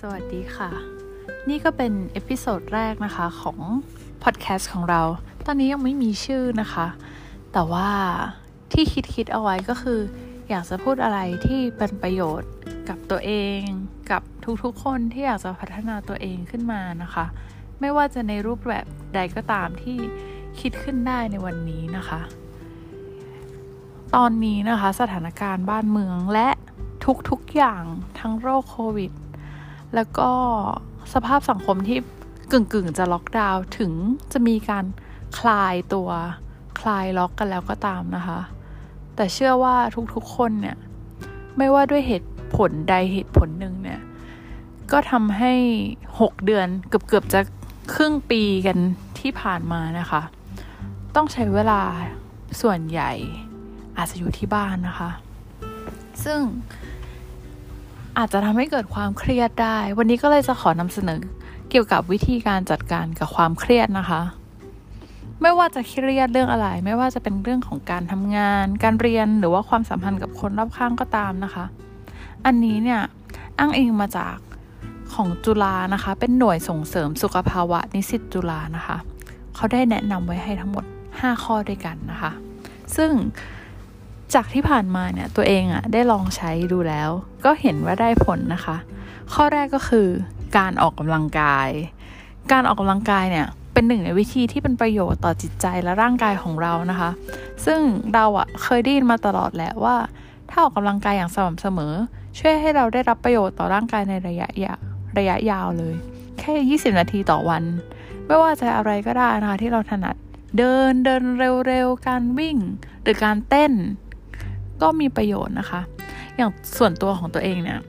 สวัสดีค่ะ นี่ก็เป็น episode แรกนะคะของพอดแคสต์ของเรา ตอนนี้ยังไม่มีชื่อนะคะ แต่ว่าที่คิดคิดเอาไว้ก็คือ อยากจะพูดอะไรที่เป็นประโยชน์กับตัวเอง กับทุกๆคนที่อยากจะพัฒนาตัวเองขึ้นมานะคะ ไม่ว่าจะในรูปแบบใดก็ตามที่คิดขึ้นได้ในวันนี้นะคะ ตอนนี้นะคะสถานการณ์บ้านเมืองและทุกๆอย่างทั้งโรคโควิด แล้วก็สภาพสังคมที่กึ่งๆ จะล็อกดาวน์ถึงจะมีการคลายตัวคลายล็อกกันแล้วก็ตามนะคะ แต่เชื่อว่าทุกๆคนเนี่ย ไม่ว่าด้วยเหตุผลใดเหตุผลหนึ่งเนี่ย ก็ทำให้ 6 เดือนเกือบๆจะครึ่งปีกันที่ผ่านมานะคะ ต้องใช้เวลาส่วนใหญ่อาจจะอยู่ที่บ้านนะคะ ซึ่ง อาจจะทำให้เกิดความเครียดได้ วันนี้ก็เลยจะขอนำเสนอเกี่ยวกับวิธีการจัดการกับความเครียดนะคะ ไม่ว่าจะเครียดเรื่องอะไร ไม่ว่าจะเป็นเรื่องของการทำงาน การเรียนหรือว่าความสัมพันธ์กับคนรอบข้างก็ตามนะคะ อันนี้เนี่ยอ้างอิงมาจากของจุฬานะคะ เป็นหน่วยส่งเสริมสุขภาวะนิสิตจุฬานะคะ เขาได้แนะนำไว้ให้ทั้งหมด 5 ข้อด้วยกันนะคะ ซึ่ง จากที่ผ่านมาเนี่ยตัวเองอะ่ะได้ลองใช้ดูแล้ว ก็เห็นว่าได้ผลนะคะ ข้อแรกก็คือการออกกำลังกาย การออกกำลังกายเนี่ยเป็นหนึ่งในวิธีที่เป็นประโยชน์ต่อจิตใจและร่างกายของเรานะคะ ซึ่งเราอะเคยได้ยินมาตลอดแหละว่า ถ้าออกกำลังกายอย่างสม่ำเสมอ ช่วยให้เราได้รับประโยชน์ต่อร่างกายในระยะยาระยะยาวเลย แค่ 20 นาทีต่อวัน ไม่ว่าจะอะไรก็ได้นะคะที่เราถนัดเดินเดินเร็วๆ การวิ่ง หรือการเต้น ก็มีประโยชน์นะคะ อย่างส่วนตัวของตัวเองเนี่ย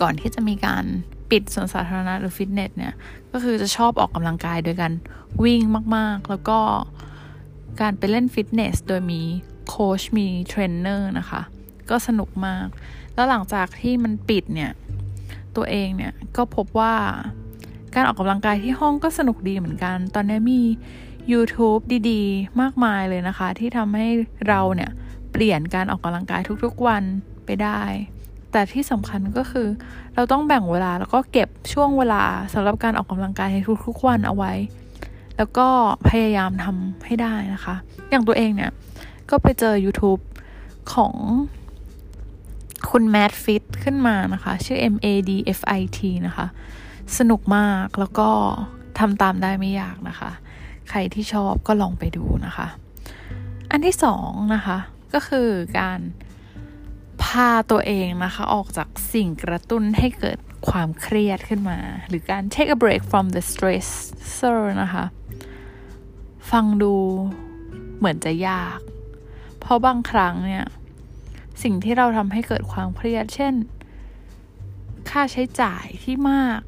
ก่อนที่จะมีการปิดสวนสาธารณะหรือฟิตเนสเนี่ย ก็คือจะชอบออกกำลังกายโดยการวิ่งมาก ๆ แล้วก็การไปเล่นฟิตเนสโดยมีโค้ชมีเทรนเนอร์นะคะ ก็สนุกมาก แล้วหลังจากที่มันปิดเนี่ย ตัวเองเนี่ยก็พบว่าการออกกำลังกายที่ห้องก็สนุกดีเหมือนกัน ตอนนี้มี YouTube ดี ๆ มากมายเลยนะคะ ที่ทำให้เราเนี่ย ลี่ยนการออกกำลังกายทุกๆวันไปได้ แต่ที่สำคัญก็คือ เราต้องแบ่งเวลาแล้วก็เก็บช่วงเวลาสำหรับการออกกำลังกายในทุกๆวันเอาไว้ แล้วก็พยายามทำให้ได้นะคะ อย่างตัวเองเนี่ยก็ไปเจอ YouTube ของคุณแมดฟิตขึ้นมานะคะ ชื่อ M A D F I T นะคะ สนุกมากแล้วก็ทำตามได้ไม่ยากนะคะ ใครที่ชอบก็ลองไปดูนะคะ อันที่สองนะคะ ก็คือการพาตัวเองนะคะออกจากสิ่งกระตุ้นให้เกิดความเครียดขึ้นมา หรือการ take a break from the stressor นะคะ ฟังดูเหมือนจะยาก เพราะบางครั้งเนี่ย สิ่งที่เราทำให้เกิดความเครียด เช่น ค่าใช้จ่ายที่มาก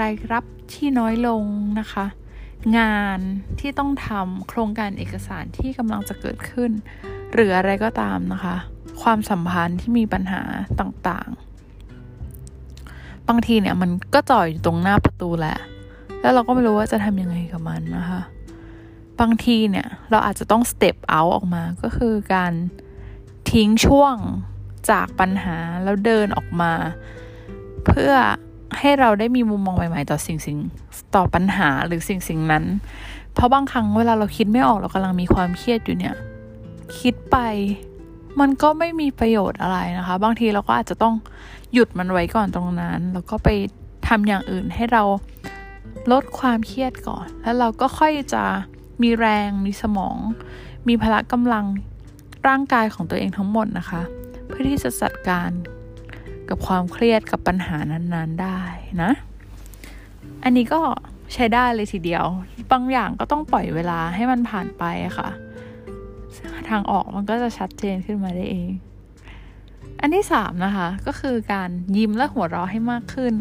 รายรับที่น้อยลงนะคะ งานที่ต้องทำโครงการเอกสารที่กำลังจะเกิดขึ้น หรืออะไรก็ตามนะคะ ความสัมพันธ์ที่มีปัญหาต่างๆ บางทีเนี่ยมันก็จ่อยอยู่ตรงหน้าประตูแหละ แล้วเราก็ไม่รู้ว่าจะทำยังไงกับมันนะคะ บางทีเนี่ยเราอาจจะต้องสเต็ปเอาออกมาก็คือการทิ้งช่วงจากปัญหาแล้วเดินออกมา เพื่อให้เราได้มีมุมมองใหม่ ๆ ต่อสิ่งสิ่งต่อปัญหาหรือสิ่งสิ่งนั้น เพราะบางครั้งเวลาเราคิดไม่ออกเรากำลังมีความเครียดอยู่เนี่ย คิดไป มันก็ไม่มีประโยชน์อะไรนะคะ บางทีเราก็อาจจะต้องหยุดมันไว้ก่อนตรงนั้น แล้วก็ไปทำอย่างอื่นให้เราลดความเครียดก่อน แล้วเราก็ค่อยจะมีแรง มีสมอง มีพละกำลังร่างกายของตัวเองทั้งหมดนะคะ เพื่อที่จะจัดการกับความเครียดกับปัญหานั้นๆได้นะ อันนี้ก็ใช้ได้เลยทีเดียว บางอย่างก็ต้องปล่อยเวลาให้มันผ่านไปค่ะ ทางออกมันก็จะชัดเจนขึ้นมาได้เอง อันที่สามนะคะ ก็คือการยิ้มและหัวเราะให้มากขึ้น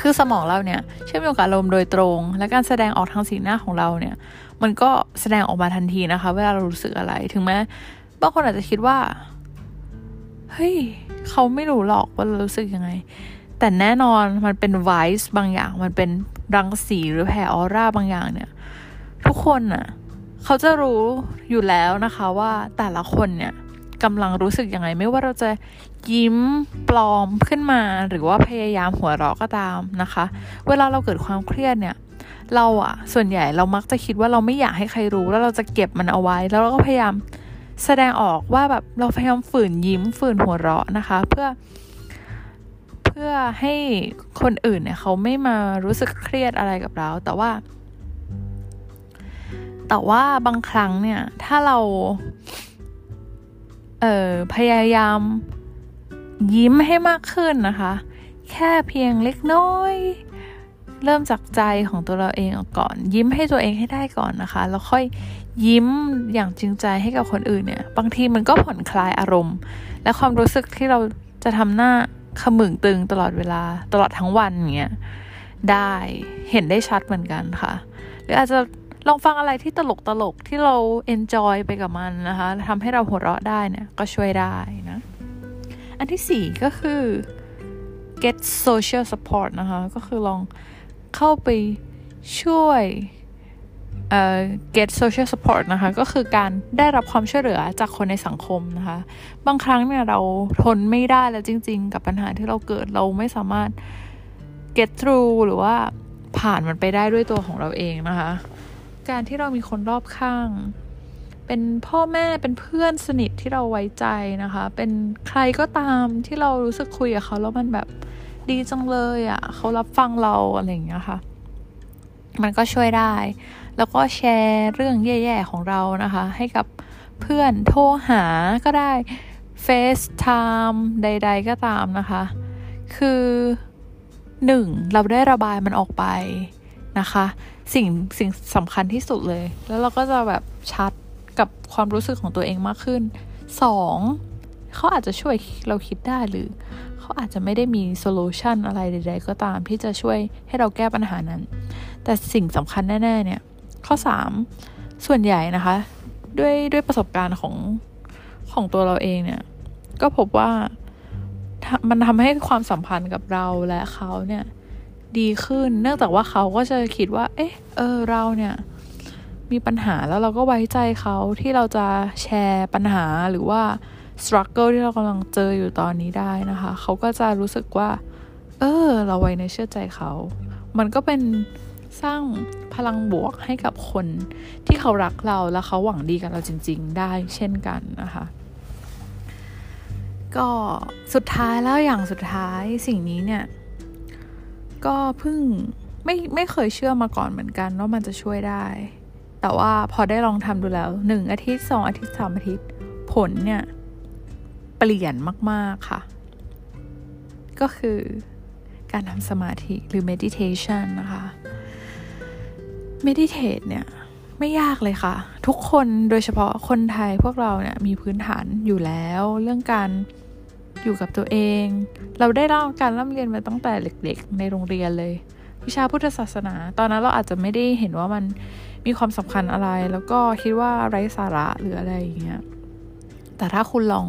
คือสมองเราเนี่ยเชื่อมโยงกับอารมณ์โดยตรง และการแสดงออกทางสีหน้าของเราเนี่ย มันก็แสดงออกมาทันทีนะคะ เวลาเรารู้สึกอะไร ถึงแม้บางคนอาจจะคิดว่า เฮ้ยเขาไม่รู้หรอกว่าเรารู้สึกยังไง แต่แน่นอนมันเป็นไวส์บางอย่าง มันเป็นรังสีหรือแผ่ออร่าบางอย่างเนี่ย ทุกคนน่ะ เขาจะรู้อยู่แล้วนะคะว่าแต่ละคนเนี่ยกำลังรู้สึกยังไง ไม่ว่าเราจะยิ้มปลอมขึ้นมา หรือว่าพยายามหัวเราะก็ตามนะคะ เวลาเราเกิดความเครียดเนี่ยเราอะส่วนใหญ่เรามักจะคิดว่าเราไม่อยากให้ใครรู้แล้วเราจะเก็บมันเอาไว้ แล้วเราก็พยายามแสดงออกว่าแบบเราพยายามฝืนยิ้มฝืนหัวเราะนะคะ เพื่อ เพื่อให้คนอื่นเนี่ยเขาไม่มารู้สึกเครียดอะไรกับเรา แต่ว่า แต่ว่าบางครั้งเนี่ย ถ้าเราเอ่อพยายามยิ้มให้มากขึ้นนะคะ แค่เพียงเล็กน้อย เริ่มจากใจของตัวเราเองก่อน ยิ้มให้ตัวเองให้ได้ก่อนนะคะ แล้วค่อยยิ้มอย่างจริงใจให้กับคนอื่นเนี่ย บางทีมันก็ผ่อนคลายอารมณ์ และความรู้สึกที่เราจะทำหน้าขมึงตึงตลอดเวลาตลอดทั้งวันเงี้ยได้เห็นได้ชัดเหมือนกันค่ะ หรืออาจจะ ลองฟังอะไรที่ตลกตลกที่เราเอนจอยไปกับมันนะคะทำให้เราหัวเราะได้เนี่ยก็ช่วยได้นะ อันที่สี่ก็คือ get social support นะคะ ก็คือลองเข้าไปช่วย get social support นะคะ ก็คือการได้รับความช่วยเหลือจากคนในสังคมนะคะ บางครั้งเนี่ยเราทนไม่ได้แล้วจริง ๆ กับปัญหาที่เราเกิดเราไม่สามารถ get through หรือว่าผ่านมันไปได้ด้วยตัวของเราเองนะคะ การที่เรามีคนรอบข้าง เป็นพ่อแม่เป็นเพื่อนสนิทที่เราไว้ใจนะคะ เป็นใครก็ตามที่เรารู้สึกคุยกับเขาแล้วมันแบบดีจังเลยอะ่ะเขารับฟังเราอะไรอย่างเงี้ยค่ะ มันก็ช่วยได้ แล้วก็แชร์เรื่องแย่ๆของเรานะคะ ให้กับเพื่อนโทรหาก็ได้ FaceTime ใด ๆ ก็ตามนะคะ คือหนึ่งเราได้ระบายมันออกไป นะคะ สิ่งสิ่งสำคัญที่สุดเลย แล้วเราก็จะแบบชัดกับความรู้สึกของตัวเองมากขึ้นสองเขาอาจจะช่วยเราคิดได้หรือเขาอาจจะไม่ได้มีโซลูชันอะไรใดๆก็ตามที่จะช่วยให้เราแก้ปัญหานั้น แต่สิ่งสำคัญแน่ๆเนี่ย ข้อ 3 ส่วนใหญ่นะคะ ด้วยด้วยประสบการณ์ของของตัวเราเองเนี่ย ก็พบว่ามันทำให้ความสัมพันธ์กับเราและเขาเนี่ย ดีขึ้น เนื่องจากว่าเขาก็จะคิดว่า เอ๊ะ เออ เราเนี่ย มีปัญหาแล้วเราก็ไว้ใจเขาที่เราจะแชร์ปัญหาหรือว่า struggle ที่เรากำลังเจออยู่ตอนนี้ได้นะคะ เขาก็จะรู้สึกว่า เออ เราไว้ในเชื่อใจเขา มันก็เป็นสร้างพลังบวกให้กับคนที่เขารักเราและเขาหวังดีกับเราจริง ๆ ได้เช่นกันนะคะ ก็สุดท้ายแล้วอย่างสุดท้ายสิ่งนี้เนี่ย ก็เพิ่งไม่ไม่เคยเชื่อมาก่อนเหมือนกันว่ามันจะช่วยได้ แต่ว่าพอได้ลองทำดูแล้วหนึ่งอาทิตย์สองอาทิตย์สามอาทิตย์ ผลเนี่ย เปลี่ยนมากๆค่ะ ก็คือการทำสมาธิหรือ meditation นะคะ meditate เนี่ยไม่ยากเลยค่ะ ทุกคนโดยเฉพาะคนไทยพวกเราเนี่ยมีพื้นฐานอยู่แล้ว เรื่องการ อยู่กับตัวเอง เราได้รับการร่ำเรียนมาตั้งแต่เด็กๆ ในโรงเรียนเลย วิชาพุทธศาสนา ตอนนั้นเราอาจจะไม่ได้เห็นว่ามันมีความสำคัญอะไร แล้วก็คิดว่าไร้สาระหรืออะไรอย่างเงี้ย แต่ถ้าคุณลอง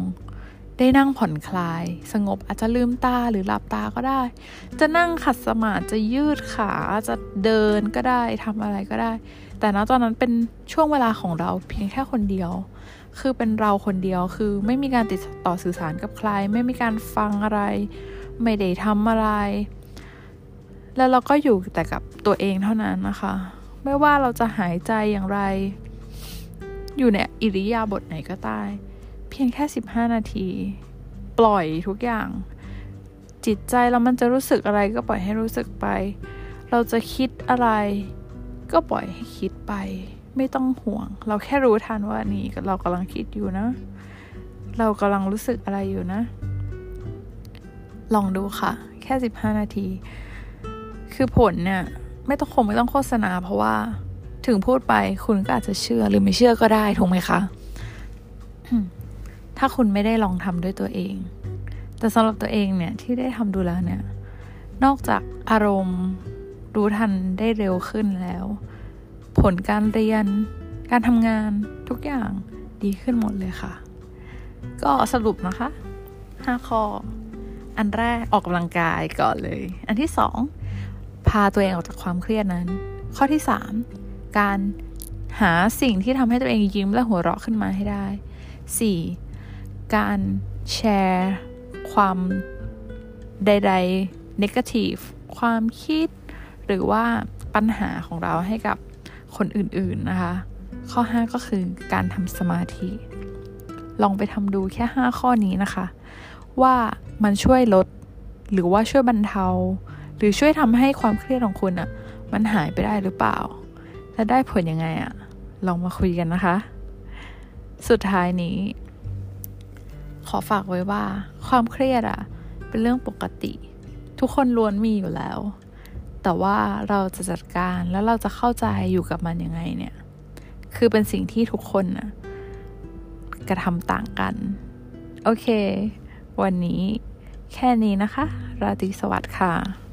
ได้นั่งผ่อนคลาย สงบอาจจะลืมตาหรือหลับตาก็ได้ จะนั่งขัดสมาธิจะยืดขาจะเดินก็ได้ทำอะไรก็ได้ แต่ณตอนนั้นเป็นช่วงเวลาของเราเพียงแค่คนเดียว คือเป็นเราคนเดียวคือไม่มีการติดต่อสื่อสารกับใคร ไม่มีการฟังอะไร ไม่ได้ทำอะไร แล้วเราก็อยู่แต่กับตัวเองเท่านั้นนะคะ ไม่ว่าเราจะหายใจอย่างไร อยู่ในอิริยาบถไหนก็ตามเพียงแค่ 15 นาที ปล่อยทุกอย่าง จิตใจเรามันจะรู้สึกอะไรก็ปล่อยให้รู้สึกไป เราจะคิดอะไร ก็ปล่อยให้คิดไป ไม่ต้องห่วง เราแค่รู้ทันว่านี่เรากำลังคิดอยู่นะ เรากำลังรู้สึกอะไรอยู่นะ ลองดูค่ะ แค่ 15 นาที คือผลเนี่ย ไม่ต้องคงไม่ต้องโฆษณา เพราะว่าถึงพูดไปคุณก็อาจจะเชื่อหรือไม่เชื่อก็ได้ถูกไหมคะ ถ้าคุณไม่ได้ลองทำด้วยตัวเอง แต่สำหรับตัวเองเนี่ยที่ได้ทำดูแล้วเนี่ย นอกจากอารมณ์รู้ทันได้เร็วขึ้นแล้ว ผลการเรียน การทำงานทุกอย่างดีขึ้นหมดเลยค่ะ ก็สรุปนะคะ 5 ข้อ อันแรกออกกำลังกายก่อนเลย อันที่สองพาตัวเองออกจากความเครียดนั้น ข้อที่สามการหาสิ่งที่ทำให้ตัวเองยิ้มและหัวเราะขึ้นมาให้ได้ 4. การแชร์ความใดๆ negative ความคิด หรือว่าปัญหาของเราให้กับ คนอื่นๆนะคะ ข้อ 5 ก็คือการทำสมาธิ ลองไปทำดูแค่ 5 ข้อนี้นะคะ ว่ามันช่วยลดหรือว่าช่วยบรรเทา หรือช่วยทำให้ความเครียดของคุณอะ่ะ มันหายไปได้หรือเปล่า และได้ผลยังไงอะ่ะ ลองมาคุยกันนะคะ สุดท้ายนี้ ขอฝากไว้ว่า ความเครียดอะ่ะ เป็นเรื่องปกติ ทุกคนล้วนมีอยู่แล้ว แต่ว่าเราจะจัดการแล้วเราจะเข้าใจอยู่กับมันยังไงเนี่ย คือเป็นสิ่งที่ทุกคนนะกระทำต่างกัน โอเค วันนี้แค่นี้นะคะ ราตรีสวัสดิ์ค่ะ